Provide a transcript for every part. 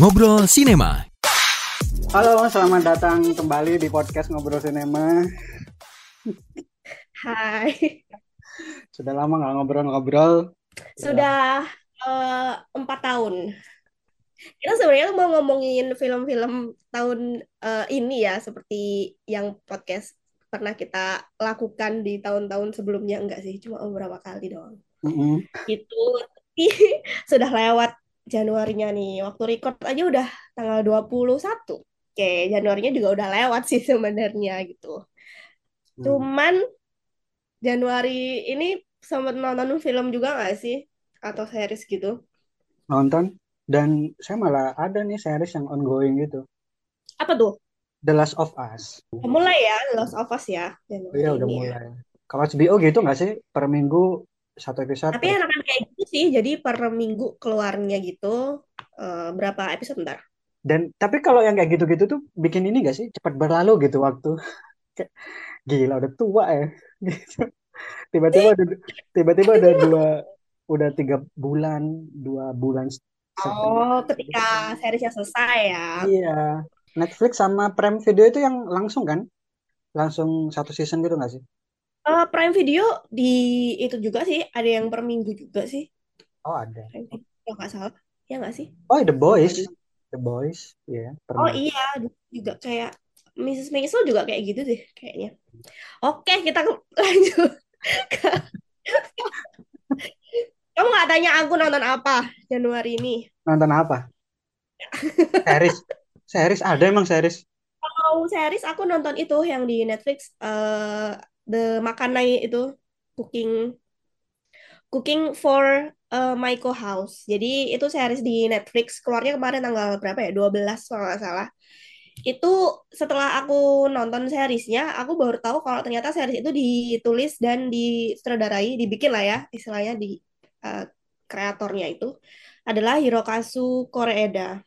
Ngobrol Sinema. Halo, selamat datang kembali di podcast Ngobrol Sinema. Hai. Sudah lama nggak ngobrol-ngobrol. Sudah eh, empat tahun. Kita sebenarnya mau ngomongin film-film tahun eh, ini ya, seperti yang podcast pernah kita lakukan di tahun-tahun sebelumnya enggak sih, cuma beberapa kali doang. Mm-mm. Gitu. Tapi sudah lewat Januarinya nih. Waktu record aja udah tanggal 21. Oke, Januarinya juga udah lewat sih sebenarnya gitu. Hmm. Cuman Januari ini sempat nonton film juga nggak sih? Atau series gitu? Nonton dan saya malah ada nih series yang ongoing gitu. Apa tuh? The Last of Us. Mulai ya, The Last of Us ya. Januari Iya udah ini ya. mulai. Kalau HBO gitu nggak sih per minggu satu episode? Tapi enakan kayak gitu sih, jadi per minggu keluarnya gitu. Eh, berapa episode ntar? Dan tapi kalau yang kayak gitu-gitu tuh bikin ini nggak sih cepat berlalu gitu waktu. Gila udah tua ya. Gitu. Tiba-tiba ada tiba-tiba ada dua udah tiga bulan dua bulan Oh, ketika seriesnya selesai ya. Iya, Netflix sama Prime Video itu yang langsung kan? Langsung satu season gitu nggak sih? Eh, Prime Video di itu juga sih, ada yang per minggu juga sih. Oh ada. Prime Video, kalau nggak salah. Ya nggak sih? Oh The Boys, The Boys, ya. Oh iya, juga kayak Mrs. Maisel juga kayak gitu deh kayaknya. Oke, kita lanjut. Kamu nggak tanya aku nonton apa Januari ini? Nonton apa? Series, series ada emang series. Kalau series aku nonton itu yang di Netflix, eh The Makanai itu Cooking Cooking for eh, Maiko House. Jadi itu series di Netflix keluarnya kemarin tanggal berapa ya? 12 kalau nggak salah. Itu setelah aku nonton seriesnya, aku baru tahu kalau ternyata series itu ditulis dan disutradarai, dibikin lah ya, istilahnya di eh, kreatornya itu adalah Hirokazu Koreeda.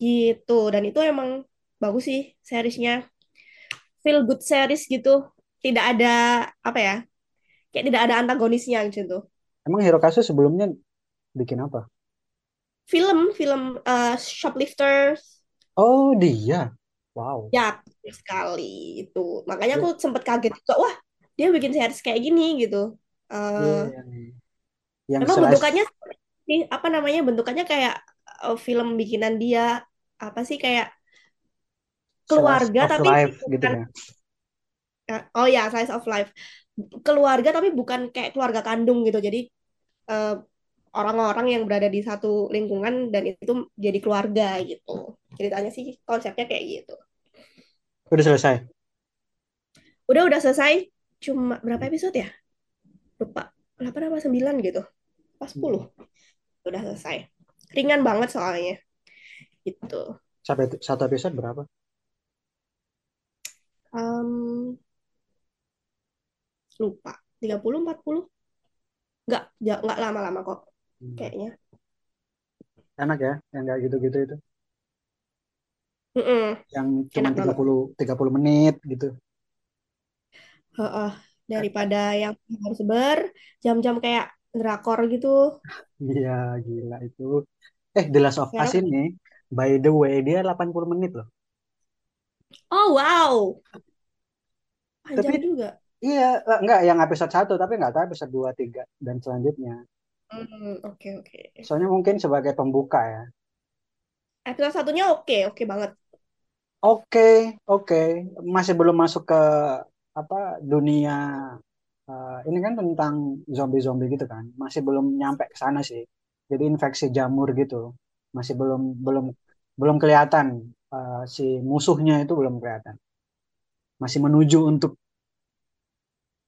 Gitu. Dan itu emang bagus sih seriesnya. Feel good series gitu. Tidak ada apa ya? Kayak tidak ada antagonisnya gitu. Emang Hirokazu sebelumnya bikin apa? Film, film eh, Shoplifters. Oh dia, wow. Ya, sekali itu. Makanya aku sempet kaget juga. Wah, dia bikin series kayak gini gitu. Eh, Iya. Yang Emang slash- bentukannya sih apa namanya? Bentukannya kayak eh, film bikinan dia apa sih kayak keluarga tapi life gitu ya. Eh, oh ya slice of life. Keluarga tapi bukan kayak keluarga kandung gitu. Jadi eh, orang-orang yang berada di satu lingkungan dan itu jadi keluarga gitu. Ceritanya sih konsepnya kayak gitu. Udah selesai. Udah udah selesai. Cuma berapa episode ya? Lupa. 8 apa 9 gitu. Pas 10. Udah selesai. Ringan banget soalnya. Gitu. Sampai satu episode berapa? Em, lupa 30 40 nggak ja- nggak lama-lama kok Hmm. kayaknya Enak ya, yang kayak gitu-gitu itu. Mm-mm. Yang cuma Enak banget. 30 30 menit gitu. Heeh. daripada yang harus berjam-jam kayak drakor gitu Iya, gila itu. Eh, The Last of Us ini, by the way, dia 80 menit loh. oh wow panjang Tapi- juga Iya, eh, enggak yang episode 1, tapi enggak tahu episode 2, 3, dan selanjutnya. Hmm, oke oke Soalnya mungkin sebagai pembuka ya. episode satunya oke oke banget Oke, oke. Masih belum masuk ke apa dunia eh, ini kan tentang zombie-zombie gitu kan. Masih belum nyampe ke sana sih. Jadi infeksi jamur gitu. Masih belum belum belum kelihatan eh, si musuhnya itu belum kelihatan. Masih menuju untuk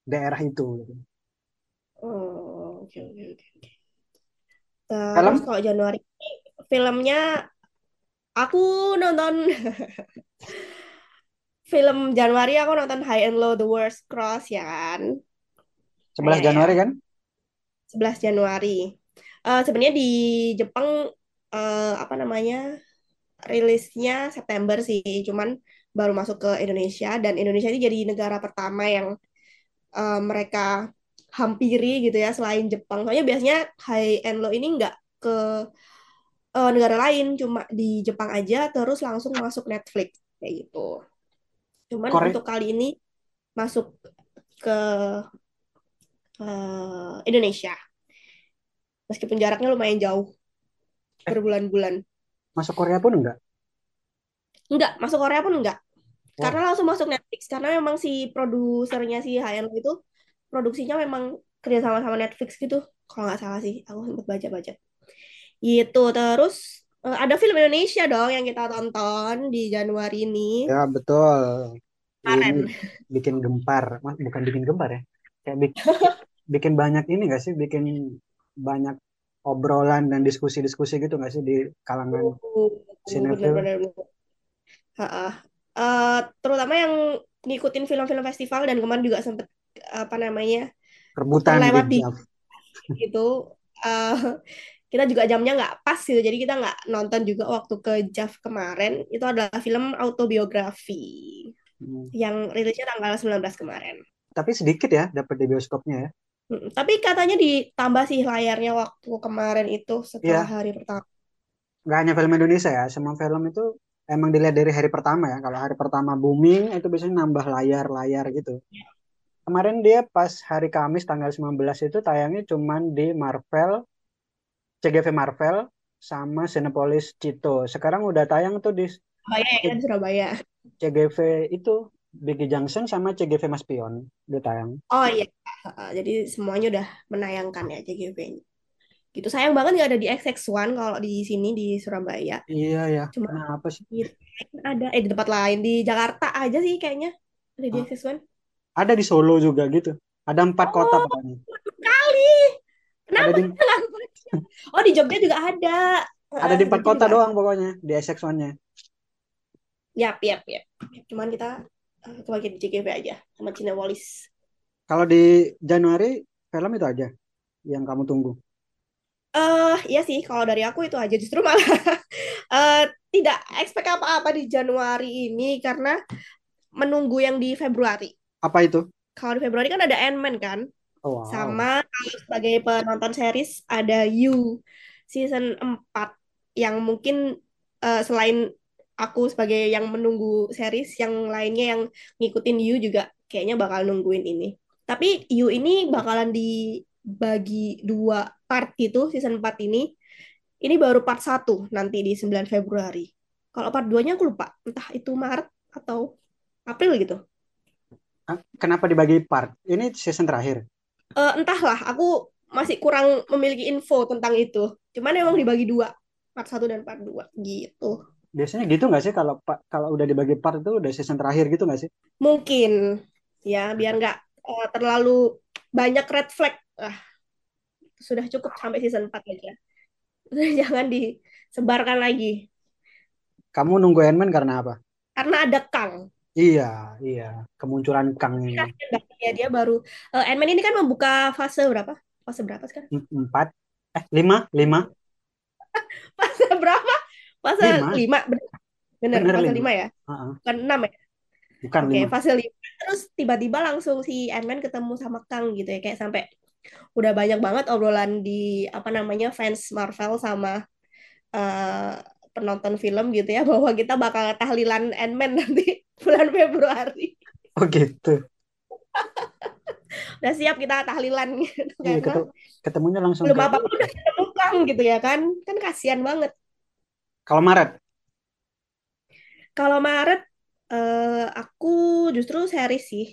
daerah itu gitu. oh oke oke oke terus kalau Januari ini filmnya aku nonton film Januari aku nonton High and Low The Worst Cross ya kan 11 Iya, Januari iya. kan? 11 Januari. Eh, sebenarnya di Jepang eh, apa namanya rilisnya September sih, cuman baru masuk ke Indonesia dan Indonesia ini jadi negara pertama yang eh, mereka hampiri gitu ya selain Jepang. Soalnya biasanya High and Low ini nggak ke eh, negara lain, cuma di Jepang aja, terus langsung masuk Netflix kayak gitu. Cuman Korea untuk kali ini masuk ke eh, Indonesia, meskipun jaraknya lumayan jauh eh berbulan-bulan. masuk Korea pun enggak Enggak, masuk Korea pun enggak. Karena langsung masuk Netflix. Karena memang si produsernya si HN itu produksinya memang kerja sama sama Netflix gitu. Kalau nggak salah sih, aku sempat baca-baca. Gitu. Terus eh, ada film Indonesia dong yang kita tonton di Januari ini. ya betul Kemarin. bikin gempar bukan bikin gempar ya kayak bik- bikin banyak ini nggak sih bikin banyak obrolan dan diskusi-diskusi gitu nggak sih di kalangan Uh, sinetron. Ha-ha. Eh, terutama yang ngikutin film-film festival dan kemarin juga sempet apa namanya rebutan di terlewat di gitu. Eh, kita juga jamnya nggak pas gitu, jadi kita nggak nonton juga waktu ke JAV kemarin. Itu adalah film autobiografi Hmm. yang rilisnya tanggal 19 kemarin. tapi sedikit ya dapat di bioskopnya ya Mm, Tapi katanya ditambah sih layarnya waktu kemarin itu setelah Iya hari pertama. nggak hanya film Indonesia ya semua film itu emang dilihat dari hari pertama ya. Kalau hari pertama booming itu biasanya nambah layar-layar gitu. Kemarin dia pas hari Kamis tanggal 19 itu tayangnya cuman di Marvel CGV Marvel sama Cinepolis Cito. Sekarang udah tayang tuh di Surabaya ya, di Surabaya. CGV itu Biggie Junction sama CGV Mas Pion udah tayang. Oh iya, jadi semuanya udah menayangkan ya JGV-nya. Gitu sayang banget nggak ada di XX1 kalau di sini di Surabaya. iya ya Cuma kenapa sih di ada eh di tempat lain di Jakarta aja sih kayaknya ada di Hah? XX1. ada di Solo juga gitu ada empat kota Oh, pokoknya kali. ada Kenapa di nggak baca? Oh di Jogja juga ada. ada di di empat Jogja kota ada. doang pokoknya di SX1-nya Yap, yap, yap. Cuman kita eh, kebagian di JGV aja sama Cinepolis. Kalau di Januari film itu aja yang kamu tunggu. Eh, iya sih, kalau dari aku itu aja justru malah eh, tidak expect apa-apa di Januari ini karena menunggu yang di Februari. Apa itu? Kalau di Februari kan ada Ant-Man kan, Oh, wow. sama kalau sebagai penonton series ada You season 4 yang mungkin eh, selain aku sebagai yang menunggu series, yang lainnya yang ngikutin You juga kayaknya bakal nungguin ini. Tapi You ini bakalan dibagi dua part gitu season 4 ini. Ini baru part 1 nanti di 9 Februari. Kalau part 2-nya aku lupa, entah itu Maret atau April gitu. Kenapa dibagi part? Ini season terakhir. Eh, entahlah, aku masih kurang memiliki info tentang itu. Cuman emang dibagi dua, part 1 dan part 2 gitu. Biasanya gitu nggak sih kalau kalau udah dibagi part itu udah season terakhir gitu nggak sih? Mungkin ya biar nggak eh, terlalu banyak red flag. Ah, sudah cukup sampai season 4 aja. Udah jangan disebarkan lagi. Kamu nunggu Ant-Man karena apa? Karena ada Kang. Iya, iya. Kemunculan Kang ini. Ya dia baru eh, Ant-Man ini kan membuka fase berapa? Fase berapa sekarang? Em- Empat, eh lima, lima, Fase berapa? Fase lima, 5. Bener, bener bener fase lima. 5 ya. Ah. Bukan 6 ya. Bukan Oke, lima. fase 5. Terus tiba-tiba langsung si Ant-Man ketemu sama Kang gitu ya. Kayak sampai udah banyak banget obrolan di apa namanya fans Marvel sama eh, penonton film gitu ya bahwa kita bakal tahlilan Ant-Man nanti bulan Februari. Oh gitu. Udah siap kita tahlilan gitu Iya, karena ketemu, ketemunya langsung belum apa-apa udah ketemu Kang gitu ya kan. Kan kasihan banget. kalau Maret. Kalau Maret eh, aku justru series sih.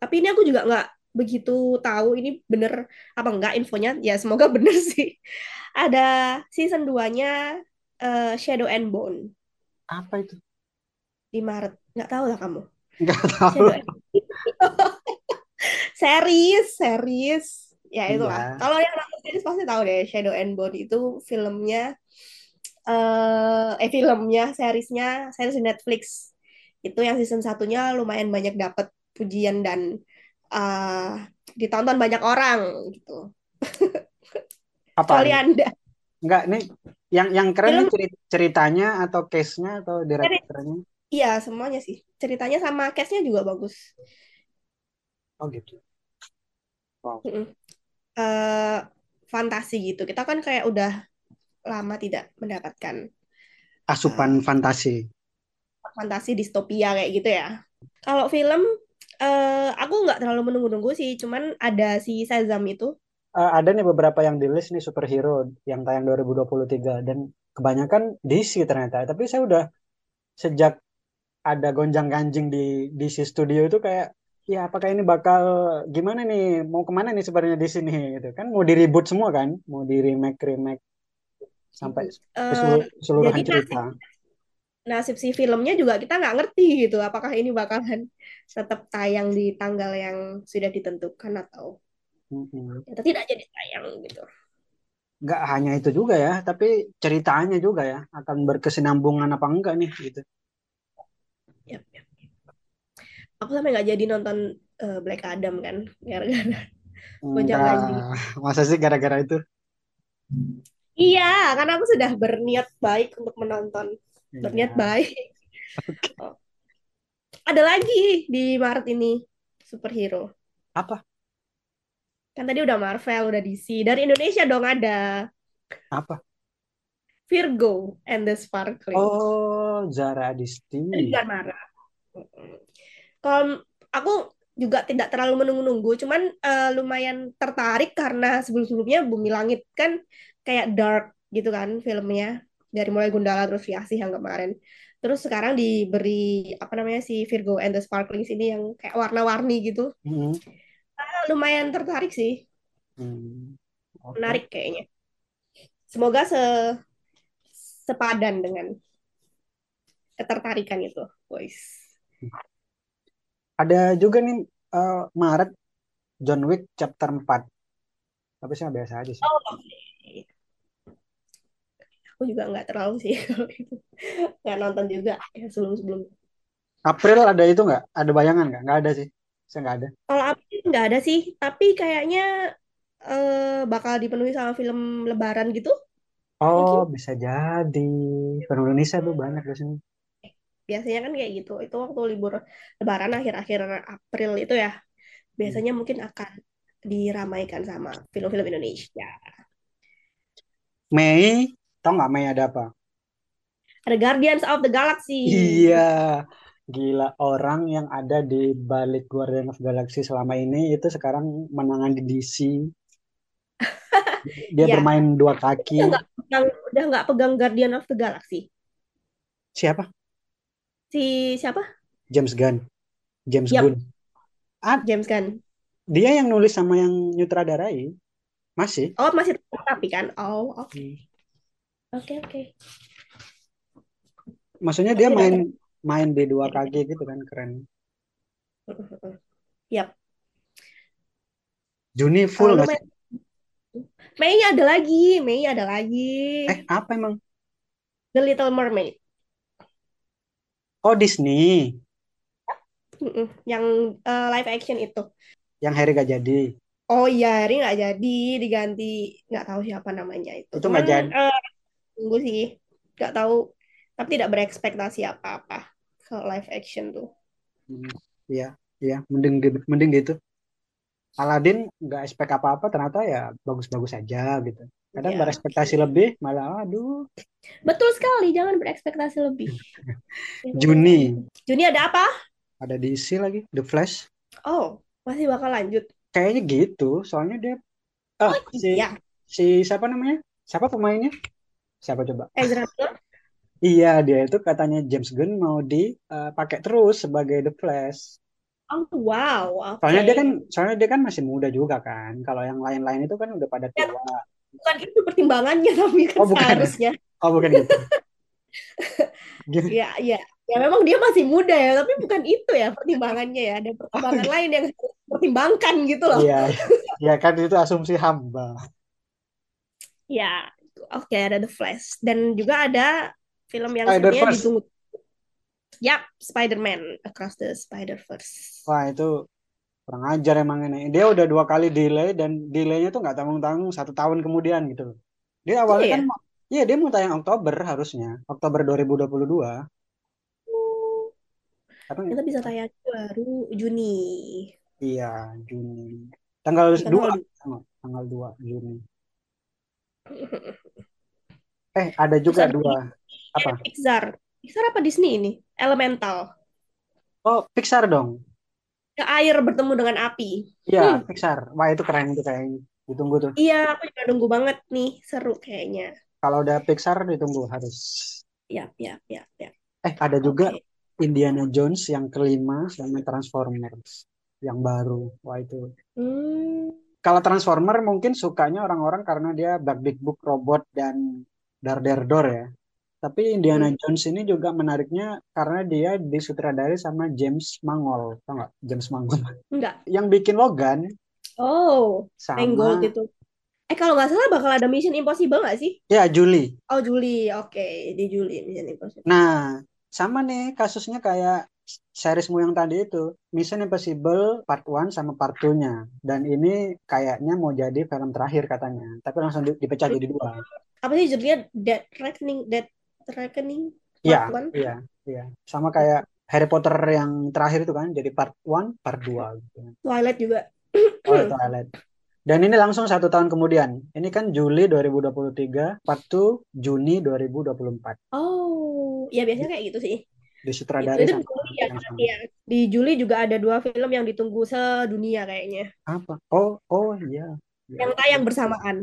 Tapi ini aku juga nggak begitu tahu ini bener apa enggak infonya. Ya semoga bener sih. Ada season 2-nya eh, Shadow and Bone Apa itu? di Maret. Nggak tahu lah kamu. Nggak tahu. Shadow and series, series. Ya. Iya. Kalau yang nonton series pasti tahu deh Shadow and Bone itu filmnya eh eh filmnya, seriesnya, series di Netflix. Itu yang season satunya lumayan banyak dapat pujian dan eh ditonton banyak orang gitu. Apa nih? Anda. Enggak, nih yang yang keren nih Film ceri- ceritanya atau case-nya atau direkturnya? Iya, semuanya sih. Ceritanya sama cast-nya juga bagus. Oh gitu. Wow. Mm-mm. Eh, fantasi gitu. Kita kan kayak udah lama tidak mendapatkan Asupan uh, fantasi. fantasi distopia kayak gitu ya. Kalau film, uh, aku nggak terlalu menunggu-nunggu sih, cuman ada si Shazam itu. Uh, ada nih beberapa yang di list nih superhero yang tayang 2023 dan kebanyakan DC ternyata. Tapi saya udah sejak ada gonjang-ganjing di DC Studio itu kayak ya apakah ini bakal gimana nih mau ke mana nih sebenarnya di sini gitu kan mau di reboot semua kan mau di remake remake sampai uh, keseluruhan cerita nasib si filmnya juga kita nggak ngerti gitu apakah ini bakalan tetap tayang di tanggal yang sudah ditentukan atau mm-hmm. atau tidak jadi tayang gitu. Nggak hanya itu juga ya tapi ceritanya juga ya akan berkesinambungan apa enggak nih gitu. Yep, yep. aku sampai nggak jadi nonton uh, Black Adam kan gara-gara nah, masa sih gara-gara itu? Iya karena aku sudah berniat baik untuk menonton berniat iya. baik. Okay. Oh. Ada lagi di Maret ini superhero. Apa? Kan tadi udah Marvel, udah DC. Dari Indonesia dong ada. Apa? Virgo and the Sparkling. Oh, Zara Adisti. Marah. Kalau aku juga tidak terlalu menunggu-nunggu, cuman uh, lumayan tertarik karena sebelum-sebelumnya Bumi Langit kan kayak dark gitu kan filmnya dari mulai Gundala terus Fiasih yang kemarin. Terus sekarang diberi apa namanya si Virgo and the Sparkling sini yang kayak warna-warni gitu. Hmm. Uh, lumayan tertarik sih. Hmm. Okay. Menarik kayaknya. Semoga se sepadan dengan ketertarikan itu, boys. Ada juga nih uh, Maret John Wick chapter 4. Tapi sih biasa aja sih. Oh, aku juga nggak terlalu sih kalau itu. Nggak nonton juga ya sebelum sebelum April ada itu nggak? Ada bayangan nggak? Nggak ada sih. Saya nggak ada. Kalau April nggak ada sih. Tapi kayaknya uh, bakal dipenuhi sama film Lebaran gitu. Oh Mungkin. bisa jadi. Film Indonesia tuh banyak di sini. Biasanya kan kayak gitu. Itu waktu libur Lebaran akhir-akhir April itu ya. Biasanya hmm. mungkin akan diramaikan sama film-film Indonesia. Mei Tahu nggak Mei ada apa? Ada Guardians of the Galaxy. Iya. Gila, orang yang ada di balik Guardians of the Galaxy selama ini itu sekarang menangan di DC. Dia ya. bermain dua kaki. Udah nggak udah nggak pegang Guardian of the Galaxy. Siapa? Si siapa? James Gunn. James yep. Gunn. Ah, James Gunn. Dia yang nulis sama yang nyutradarai. Masih. Oh, masih tapi kan. Oh, oke. Okay. Oke oke. Maksudnya dia main main di dua kaki gitu kan keren. Yap. Juni full nggak sih? Mei ada lagi, Mei ada lagi. Eh apa emang? The Little Mermaid. Oh Disney. Yang uh, live action itu. Yang Harry gak jadi. Oh iya, Harry nggak jadi, diganti nggak tahu siapa namanya itu. Itu nggak jadi. Uh, tunggu sih. Nggak tahu. Tapi tidak berekspektasi apa-apa kalau live action tuh. Hmm, iya iya. Mending mending gitu. Aladin nggak expect apa-apa ternyata ya bagus-bagus aja gitu. Kadang ya, berekspektasi okay. lebih malah aduh. Betul sekali jangan berekspektasi lebih. Juni. Juni ada apa? Ada DC lagi The Flash. Oh masih bakal lanjut. Kayaknya gitu soalnya dia oh, oh si iya. si siapa namanya? Siapa pemainnya Siapa coba? Ezra Miller. Iya, dia itu katanya James Gunn mau dipakai uh, terus sebagai The Flash. Oh wow. Okay. Soalnya dia kan, soalnya dia kan masih muda juga kan. Kalau yang lain-lain itu kan udah pada ya, tua. Ya, bukan itu pertimbangannya tapi kan oh, bukan. seharusnya. Oh bukan gitu. ya, ya, ya memang dia masih muda ya, tapi bukan itu ya pertimbangannya ya. Ada pertimbangan oh, lain yang harus pertimbangkan gitu loh. Iya, ya kan itu asumsi hamba. Ya, oke okay, ada The Flash dan juga ada film yang sebenarnya ditunggu Yap, Spider-Man Across the Spider-Verse. Wah, itu kurang ajar emang ini. Dia udah dua kali delay dan delaynya tuh nggak tanggung-tanggung satu tahun kemudian gitu Dia awalnya iya, kan ya? iya dia mau tayang Oktober harusnya, Oktober 2022. Hmm. Tapi kita bisa tayang baru Juni. Iya, Juni. Tanggal dua tanggal, tanggal 2 Juni. Eh, ada juga ada dua. Apa? Pixar. Pixar apa Disney ini? Elemental. Oh, Pixar dong. Ke air bertemu dengan api. Iya, Hmm. Pixar. Wah, itu keren itu kayaknya. Ditunggu tuh. Iya, aku juga nunggu banget nih. Seru kayaknya. Kalau udah Pixar ditunggu harus. Ya, ya, ya, ya. Eh, ada juga Oke. Indiana Jones yang kelima sama Transformers yang baru. Wah, itu. Hmm. Kalau Transformer mungkin sukanya orang-orang karena dia big big book robot dan dar der dor ya. Tapi Indiana Hmm. Jones ini juga menariknya karena dia disutradari sama James Mangold, tau nggak? James Mangold Enggak. yang bikin Logan Oh, Mangold sama itu. Eh, kalau nggak salah bakal ada Mission Impossible nggak sih? ya Julie. Oh, Juli. Oke, di Juli Mission Impossible. Nah, sama nih kasusnya kayak seriesmu yang tadi itu Mission Impossible Part 1 sama Part 2-nya dan ini kayaknya mau jadi film terakhir katanya tapi langsung di- dipecah jadi dua Apa sih judulnya? Dead Reckoning. Dead Reckoning iya Part 1? iya iya sama kayak Harry Potter yang terakhir itu kan jadi Part 1 Part 2 gitu Twilight juga. oh Twilight dan ini langsung satu tahun kemudian ini kan Juli 2023 Part 2 Juni 2024 Oh, ya biasanya kayak gitu sih. Itu, disutradari itu sama Juli ya, yang ya. Di Juli juga ada dua film yang ditunggu sedunia kayaknya. apa oh oh iya Yang Iya. tayang bersamaan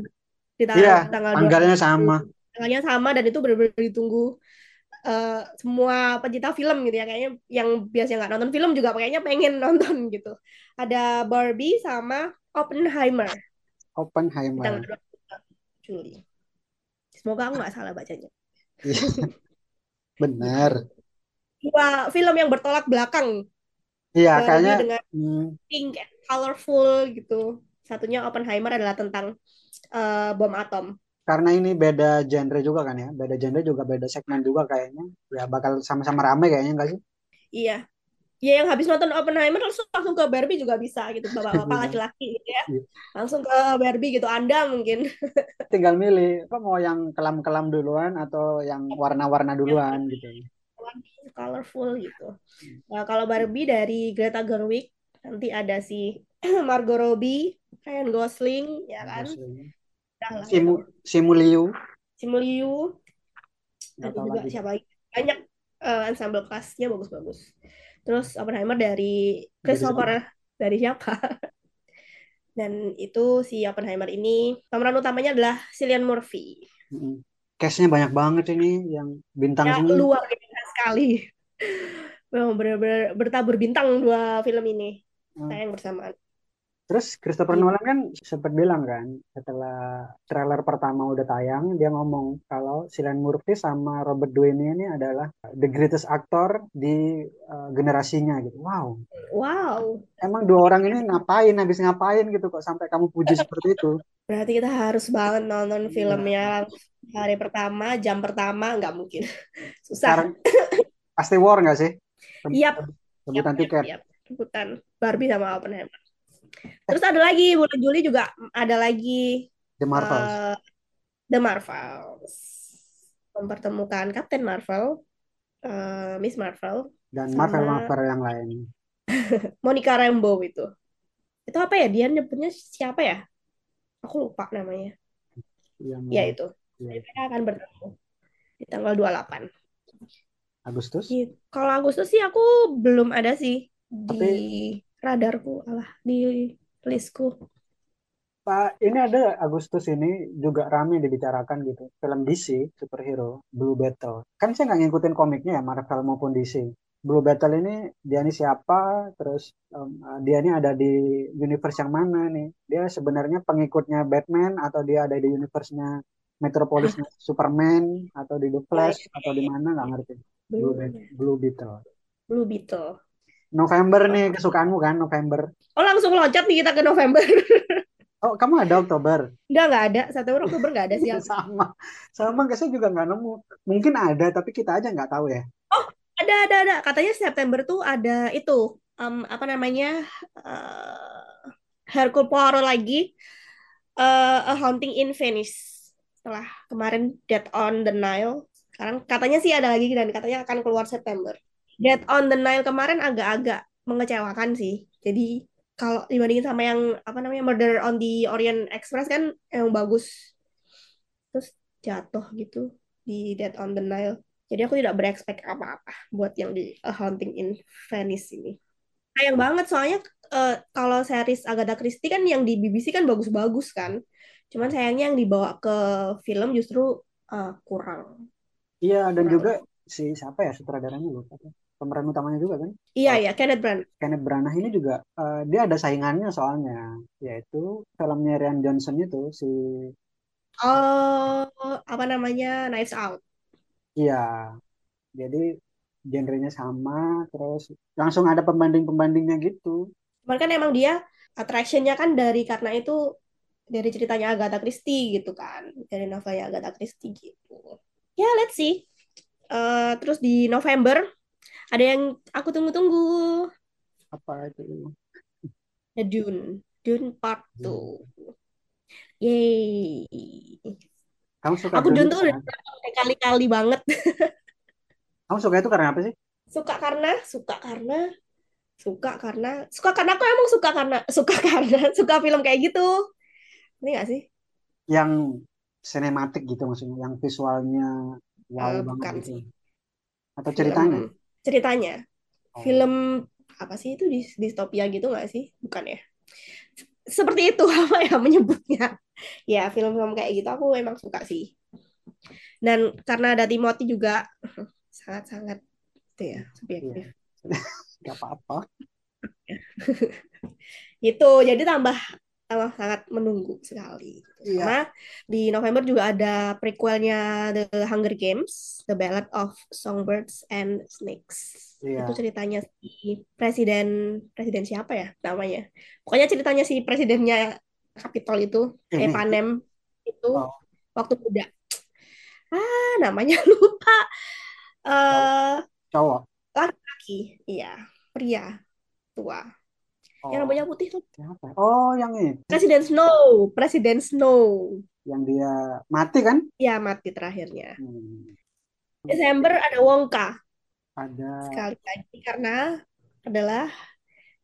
di Iya, tanggal tanggal tanggalnya 20. sama. Tanggalnya sama dan itu benar-benar ditunggu eh, semua pencinta film gitu ya kayaknya yang biasanya nggak nonton film juga kayaknya pengen nonton gitu. Ada Barbie sama Oppenheimer Oppenheimer. tanggal 22 Juli. Semoga aku nggak salah bacanya. Iya, benar. Dua film yang bertolak belakang. Iya, kayaknya dengan hmm, pink and colorful gitu. Satunya Oppenheimer adalah tentang eh, bom atom. karena ini beda genre juga kan ya. Beda genre juga beda segmen juga kayaknya. Ya bakal sama-sama rame kayaknya enggak sih? Iya. Ya yang habis nonton Oppenheimer langsung langsung ke Barbie juga bisa gitu. Bapak-bapak Bisa. laki-laki gitu ya. Iya. Langsung ke Barbie gitu. Anda mungkin Tinggal milih apa mau yang kelam-kelam duluan atau yang warna-warna duluan gitu. warna colorful gitu. Nah, kalau Barbie dari Greta Gerwig nanti ada si Margot Robbie, Ryan Gosling, ya kan? Gosling. Simu. Simuliu Simu Liu, nggak ada tahu juga lagi. siapa lagi? Banyak eh, ensemble cast-nya bagus-bagus. Terus Oppenheimer dari? Christopher dari siapa? Dan itu si Oppenheimer ini pemeran utamanya adalah Cillian Murphy. Mm-mm. Cast-nya banyak banget ini yang bintang Ya semua. luar biasa sekali. Memang benar-benar bertabur bintang dua film ini Hmm. tayang bersamaan. Terus Christopher Gitu. Nolan kan sempat bilang kan setelah trailer pertama udah tayang dia ngomong kalau Cillian Murphy sama Robert Downey ini adalah the greatest actor di uh, generasinya gitu. Wow, Wow, emang dua orang ini ngapain habis ngapain gitu kok sampai kamu puji seperti itu? berarti kita harus banget nonton Iya. filmnya hari pertama, jam pertama nggak mungkin. Sekarang Susah. pasti war nggak sih? Rebut- Yap, Rebutan tiket. yap. Rebutan Barbie sama Oppenheimer. Terus ada lagi bulan Juli juga ada lagi The Marvels. eh, The Marvels mempertemukan Captain Marvel, eh, Miss Marvel, dan sama Marvel Marvel yang lain. Monica Rambeau itu. Itu apa ya? Dia nyebutnya siapa ya? Aku lupa namanya. Yang Ya itu. ya, Mereka akan bertemu di tanggal 28. Agustus. Gitu. Kalau Agustus sih aku belum ada sih di Tapi- radarku, alah di listku. Pak, ini ada Agustus ini juga rame dibicarakan gitu. Film DC superhero Blue Beetle. Kan saya nggak ngikutin komiknya ya Marvel maupun DC. Blue Beetle ini dia ini siapa? Terus em, dia ini ada di universe yang mana nih? Dia sebenarnya pengikutnya Batman atau dia ada di universe-nya Metropolisnya Superman atau di The Flash atau di mana nggak ngerti. Blue, Blue, Blue Beetle. Blue Beetle. November nih kesukaanmu kan November. Oh langsung loncat nih kita ke November. Oh kamu ada Oktober? Enggak, enggak ada. September, Oktober enggak ada sih. sama sama nggak saya juga nggak nemu mungkin ada tapi kita aja nggak tahu ya Ada, ada, ada. Katanya September tuh ada itu. em, apa namanya? eh Hercule Poirot lagi. eh A Haunting in Venice. Setelah kemarin Death on the Nile. Sekarang katanya sih ada lagi dan katanya akan keluar September. Death on the Nile kemarin agak-agak mengecewakan sih. Jadi kalau dibandingin sama yang apa namanya Murder on the Orient Express kan emang bagus. Terus jatuh gitu. di Dead on the Nile. Jadi aku tidak berekspek apa-apa buat yang di A Haunting in Venice ini. Sayang banget soalnya uh, kalau series Agatha Christie kan yang di BBC kan bagus-bagus kan. Cuman sayangnya yang dibawa ke film justru uh, kurang. Iya dan kurang. juga si siapa ya sutradaranya lupa pemeran utamanya juga kan? Iya iya Kenneth Branagh. Kenneth Branagh ini juga uh, dia ada saingannya soalnya yaitu filmnya Rian Johnson itu si Oh apa namanya Knives Out. Iya jadi genrenya sama terus langsung ada pembanding-pembandingnya gitu. Cuman kan emang dia attractionnya kan dari karena itu dari ceritanya Agatha Christie gitu kan dari novelnya Agatha Christie gitu. Ya let's see. Uh, terus di November ada yang aku tunggu-tunggu. Apa itu? The Dune. Dune Part 2. Hmm. Yeay. Kamu suka Aku Dune tuh udah kali-kali banget. Kamu suka itu karena apa sih? Suka karena, suka karena, suka karena, suka karena aku emang suka karena, suka karena, suka film kayak gitu. Ini gak sih? Yang sinematik gitu maksudnya, yang visualnya wow uh, banget gitu. Sih. Atau ceritanya? Film, ceritanya. Oh. film apa sih itu di distopia gitu nggak sih? Bukan ya? Seperti itu apa ya menyebutnya? Ya film-film kayak gitu aku emang suka sih. Dan karena ada Timothy juga sangat-sangat itu ya subjektif. Nggak apa-apa. Itu jadi tambah sangat sangat menunggu sekali. Iya. Sama di November juga ada prequelnya The Hunger Games, The Ballad of Songbirds and Snakes. Iya. Itu ceritanya si presiden presiden siapa ya namanya? Pokoknya ceritanya si presidennya Capitol itu, Ini. Epanem itu oh. waktu muda. Ah, namanya lupa. Uh, cowok. Laki-laki, iya, pria tua Oh. Yang rambutnya putih tuh. Oh, yang ini. Presiden Snow, Presiden Snow. Yang dia mati kan? Iya, mati terakhirnya. Hmm. Desember ada Wongka. Ada. Sekali lagi karena adalah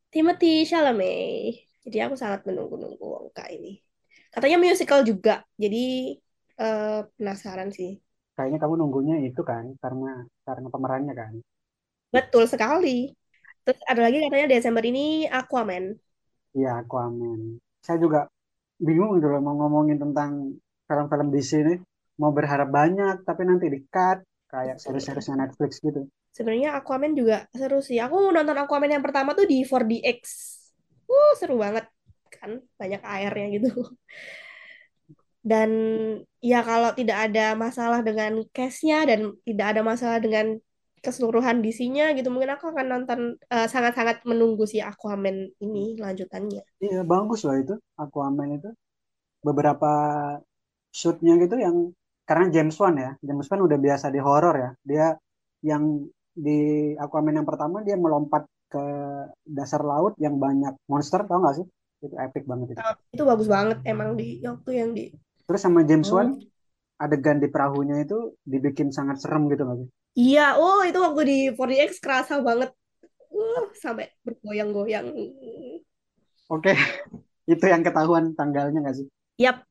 Timothy Chalamet. Jadi aku sangat menunggu-nunggu Wongka ini. Katanya musical juga. Jadi uh, penasaran sih. Kayaknya kamu nunggunya itu kan karena karena pemerannya kan. Betul sekali. Terus ada lagi katanya Desember ini Aquaman. Iya, Aquaman. Saya juga bingung gitu loh mau ngomongin tentang film-film di sini. Mau berharap banyak, tapi nanti di-cut. Kayak series-seriesnya Netflix gitu. Sebenarnya Aquaman juga seru sih. Aku nonton Aquaman yang pertama tuh di 4DX. Uh, seru banget. Kan banyak airnya gitu. Dan ya kalau tidak ada masalah dengan case-nya dan tidak ada masalah dengan keseluruhan DC-nya gitu mungkin aku akan nonton uh, sangat-sangat menunggu si Aquaman ini lanjutannya. Iya bagus loh itu Aquaman itu beberapa shootnya gitu yang karena James Wan ya James Wan udah biasa di horor ya dia yang di Aquaman yang pertama dia melompat ke dasar laut yang banyak monster tau gak sih itu epic banget itu. Itu bagus banget emang di waktu yang di. Terus sama James hmm. Wan adegan di perahunya itu dibikin sangat serem gitu sih? Iya, oh itu waktu di 4DX kerasa banget. Uh, sampai bergoyang-goyang. Oke, itu yang ketahuan tanggalnya nggak sih? Yap,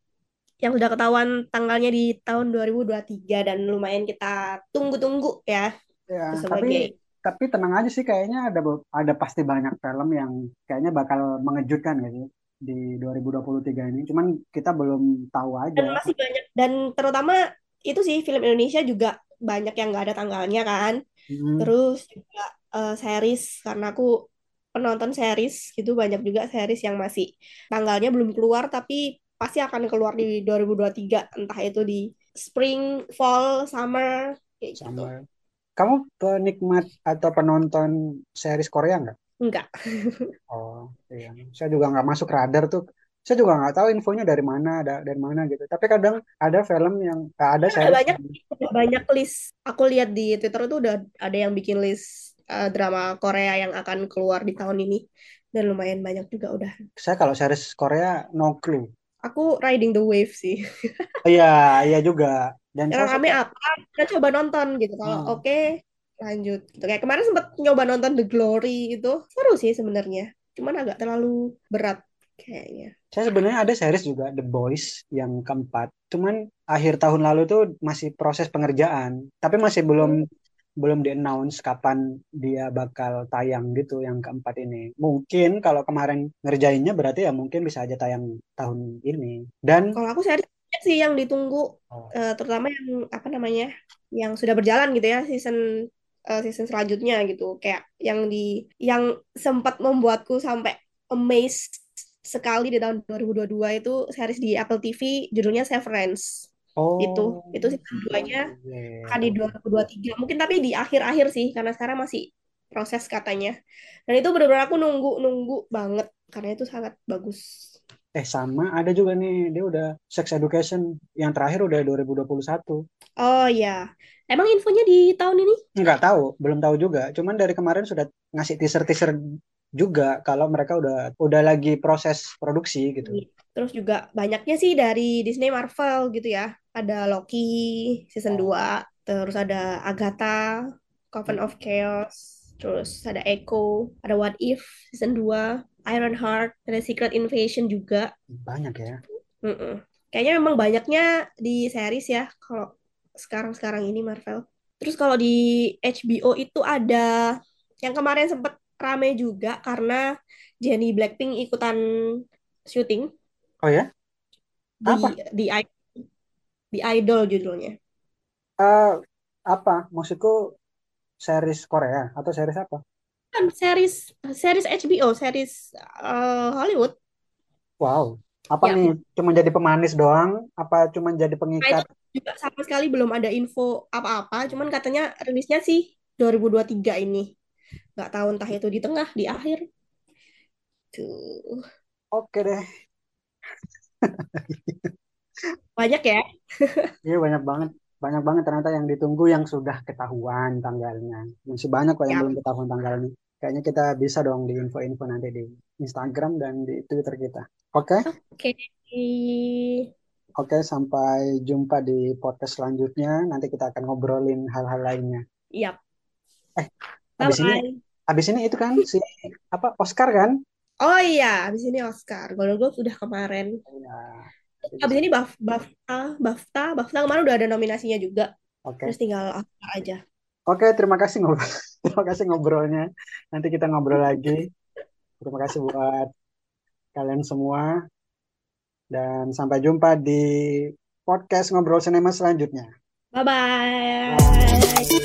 yang sudah ketahuan tanggalnya di tahun 2023 dan lumayan kita tunggu-tunggu ya. Ya, tapi tapi tenang aja sih kayaknya ada ada pasti banyak film yang kayaknya bakal mengejutkan gitu di 2023 ini. Cuman kita belum tahu aja. Dan masih banyak dan terutama itu sih film Indonesia juga banyak yang nggak ada tanggalnya kan hmm. terus juga uh, series karena aku penonton series gitu banyak juga series yang masih tanggalnya belum keluar tapi pasti akan keluar di 2023 entah itu di spring, fall, summer kayak gitu. summer. gitu. Kamu penikmat atau penonton series Korea nggak? Enggak. oh, iya. Saya juga nggak masuk radar tuh saya juga nggak tahu infonya dari mana ada dari mana gitu. Tapi kadang ada film yang ada saya banyak banyak list. Aku lihat di twitter itu udah ada yang bikin list uh, drama Korea yang akan keluar di tahun ini. Dan lumayan banyak juga udah. Saya kalau series Korea no clue. Aku riding the wave sih. Iya iya juga. Dan yang rame apa? Kita coba nonton gitu. Kalau hmm. oke okay, lanjut. Gitu. Kayak kemarin sempat nyoba nonton The Glory itu. Seru sih sebenarnya. Cuman agak terlalu berat kayaknya Saya sebenarnya ada series juga The Boys yang keempat. Cuman akhir tahun lalu tuh masih proses pengerjaan, tapi masih belum belum di-announce kapan dia bakal tayang gitu yang keempat ini. Mungkin kalau kemarin ngerjainnya berarti ya mungkin bisa aja tayang tahun ini. Dan Kalau aku series sih yang ditunggu, Oh. eh, terutama yang apa namanya, yang sudah berjalan gitu ya season eh, season selanjutnya gitu, kayak yang di yang sempat membuatku sampai amazed sekali di tahun 2022 itu series di Apple TV judulnya Severance. oh, Itu itu season 2-nya iya. akan di 2023. Mungkin tapi di akhir-akhir sih karena sekarang masih proses katanya. Dan itu benar-benar aku nunggu-nunggu banget karena itu sangat bagus. Eh sama ada juga nih dia udah Sex Education yang terakhir udah 2021. Oh ya. Emang infonya di tahun ini? Nggak tahu, belum tahu juga. Cuman dari kemarin sudah ngasih teaser-teaser juga kalau mereka udah udah lagi proses produksi gitu. Terus juga banyaknya sih dari Disney Marvel gitu ya. Ada Loki season 2, terus ada Agatha, Coven of Chaos, terus ada Echo, ada What If season 2, Ironheart, ada Secret Invasion juga. Banyak ya. Mm-mm. Kayaknya memang banyaknya di series ya kalau sekarang-sekarang ini Marvel. Terus kalau di HBO itu ada yang kemarin sempat rame juga karena Jennie Blackpink ikutan syuting Oh ya? di Apa? di I- di Idol judulnya. Eh, apa? Maksudku series Korea atau series apa? Kan series series HBO, series eh, Hollywood. Wow. Apa Ya. nih? Cuma jadi pemanis doang? Apa cuma jadi pengikat? juga sama sekali belum ada info apa-apa, cuman katanya rilisnya sih 2023 ini. Nggak tahu entah itu di tengah, di akhir. Tuh. Oke deh. Banyak ya. Iya banyak banget. Banyak banget ternyata yang ditunggu yang sudah ketahuan tanggalnya. Masih banyak kok yang Ya. belum ketahuan tanggalnya. Kayaknya kita bisa dong di info-info nanti di Instagram dan di Twitter kita. Oke? Oke. Oke, sampai jumpa di podcast selanjutnya. Nanti kita akan ngobrolin hal-hal lainnya. Yap. Eh, ini, Bye-bye. Habis ini itu kan si apa Oscar kan? Oh iya, habis ini Oscar. Golden Globe sudah kemarin. Ya, Habis ini Baf BAFTA, BAFTA, BAFTA kemarin udah ada nominasinya juga. Oke. Terus tinggal Oscar aja. Oke, terima kasih ngobrol. Terima kasih ngobrolnya. Nanti kita ngobrol lagi. Terima kasih buat kalian semua. Dan sampai jumpa di podcast ngobrol sinema selanjutnya. Bye-bye.